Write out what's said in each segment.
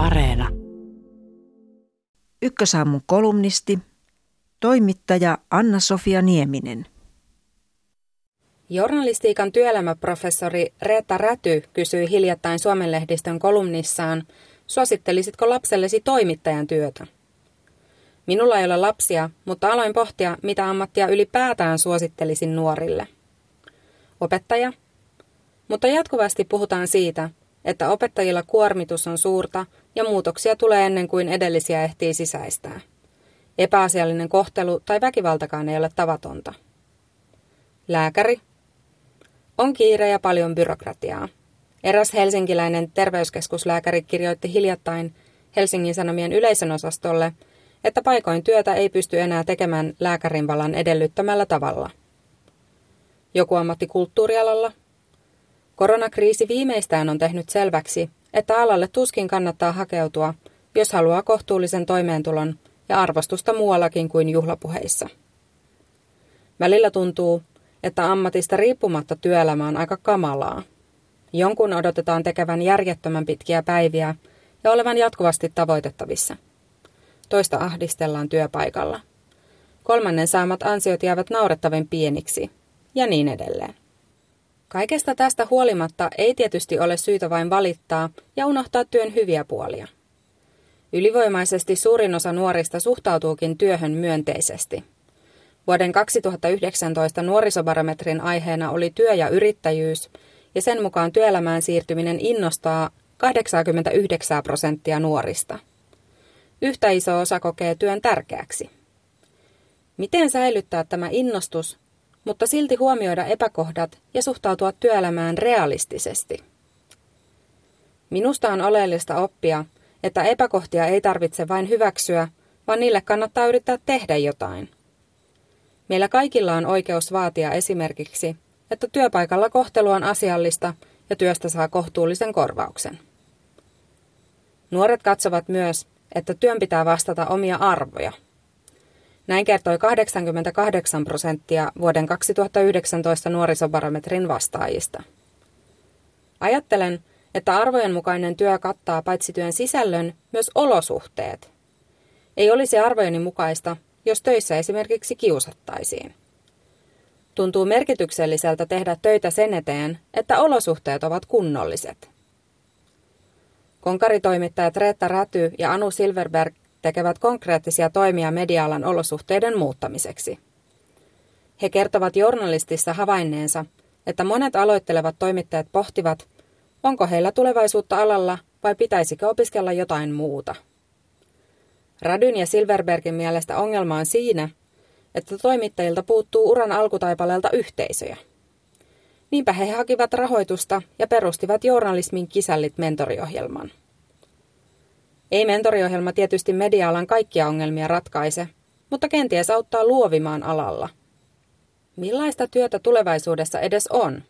Areena. Ykkösaamun kolumnisti, toimittaja Anna-Sofia Nieminen. Journalistiikan työelämäprofessori Reetta Räty kysyi hiljattain Suomen lehdistön kolumnissaan, suosittelisitko lapsellesi toimittajan työtä? Minulla ei ole lapsia, mutta aloin pohtia, mitä ammattia ylipäätään suosittelisin nuorille. Opettaja? Mutta jatkuvasti puhutaan siitä, että opettajilla kuormitus on suurta ja muutoksia tulee ennen kuin edellisiä ehtii sisäistää. Epäasiallinen kohtelu tai väkivaltakaan ei ole tavatonta. Lääkäri? On kiire ja paljon byrokratiaa. Eräs helsinkiläinen terveyskeskuslääkäri kirjoitti hiljattain Helsingin Sanomien yleisön osastolle, että paikoin työtä ei pysty enää tekemään lääkärinvalan edellyttämällä tavalla. Joku ammatti kulttuurialalla? Koronakriisi viimeistään on tehnyt selväksi, että alalle tuskin kannattaa hakeutua, jos haluaa kohtuullisen toimeentulon ja arvostusta muuallakin kuin juhlapuheissa. Välillä tuntuu, että ammatista riippumatta työelämä on aika kamalaa. Jonkun odotetaan tekevän järjettömän pitkiä päiviä ja olevan jatkuvasti tavoitettavissa. Toista ahdistellaan työpaikalla. Kolmannen saamat ansiot jäävät naurettavin pieniksi. Ja niin edelleen. Kaikesta tästä huolimatta ei tietysti ole syytä vain valittaa ja unohtaa työn hyviä puolia. Ylivoimaisesti suurin osa nuorista suhtautuukin työhön myönteisesti. Vuoden 2019 nuorisobarometrin aiheena oli työ ja yrittäjyys, ja sen mukaan työelämään siirtyminen innostaa 89 prosenttia nuorista. Yhtä iso osa kokee työn tärkeäksi. Miten säilyttää tämä innostus mutta silti huomioida epäkohdat ja suhtautua työelämään realistisesti. Minusta on oleellista oppia, että epäkohtia ei tarvitse vain hyväksyä, vaan niille kannattaa yrittää tehdä jotain. Meillä kaikilla on oikeus vaatia esimerkiksi, että työpaikalla kohtelu on asiallista ja työstä saa kohtuullisen korvauksen. Nuoret katsovat myös, että työn pitää vastata omia arvoja – näin kertoi 88 prosenttia vuoden 2019 nuorisobarometrin vastaajista. Ajattelen, että arvojen mukainen työ kattaa paitsi työn sisällön, myös olosuhteet. Ei olisi arvojeni mukaista, jos töissä esimerkiksi kiusattaisiin. Tuntuu merkitykselliseltä tehdä töitä sen eteen, että olosuhteet ovat kunnolliset. Konkaritoimittajat Reetta Räty ja Anu Silverberg tekevät konkreettisia toimia medialan olosuhteiden muuttamiseksi. He kertovat journalistissa havainneensa, että monet aloittelevat toimittajat pohtivat, onko heillä tulevaisuutta alalla vai pitäisikö opiskella jotain muuta. Radyn ja Silverbergin mielestä ongelma on siinä, että toimittajilta puuttuu uran alkutaipaleelta yhteisöjä. Niinpä he hakivat rahoitusta ja perustivat journalismin kisällit mentoriohjelman. Ei mentoriohjelma tietysti media-alan kaikkia ongelmia ratkaise, mutta kenties auttaa luovimaan alalla. Millaista työtä tulevaisuudessa edes on?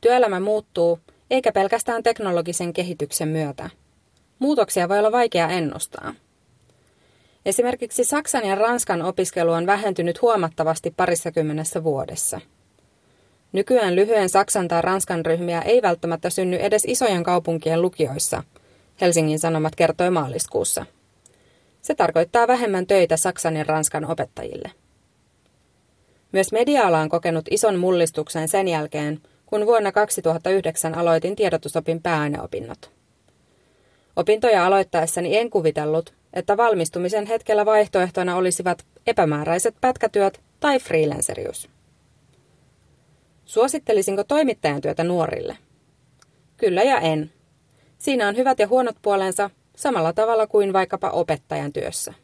Työelämä muuttuu, eikä pelkästään teknologisen kehityksen myötä. Muutoksia voi olla vaikea ennustaa. Esimerkiksi Saksan ja Ranskan opiskelu on vähentynyt huomattavasti parissakymmenessä vuodessa. Nykyään lyhyen Saksan tai Ranskan ryhmiä ei välttämättä synny edes isojen kaupunkien lukioissa – Helsingin Sanomat kertoi maaliskuussa. Se tarkoittaa vähemmän töitä Saksan ja Ranskan opettajille. Myös media-ala on kokenut ison mullistuksen sen jälkeen, kun vuonna 2009 aloitin tiedotusopin pääaineopinnot. Opintoja aloittaessani en kuvitellut, että valmistumisen hetkellä vaihtoehtona olisivat epämääräiset pätkätyöt tai freelancerius. Suosittelisinko toimittajan työtä nuorille? Kyllä ja en. Siinä on hyvät ja huonot puolensa samalla tavalla kuin vaikkapa opettajan työssä.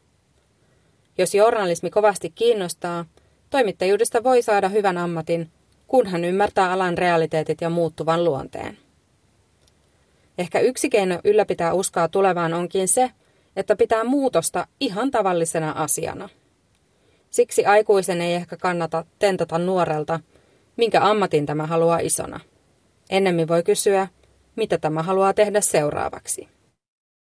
Jos journalismi kovasti kiinnostaa, toimittajuudesta voi saada hyvän ammatin, kunhan ymmärtää alan realiteetit ja muuttuvan luonteen. Ehkä yksi keino ylläpitää uskoa tulevaan onkin se, että pitää muutosta ihan tavallisena asiana. Siksi aikuisen ei ehkä kannata tentata nuorelta, minkä ammatin tämä haluaa isona. Ennemmin voi kysyä, mitä tämä haluaa tehdä seuraavaksi.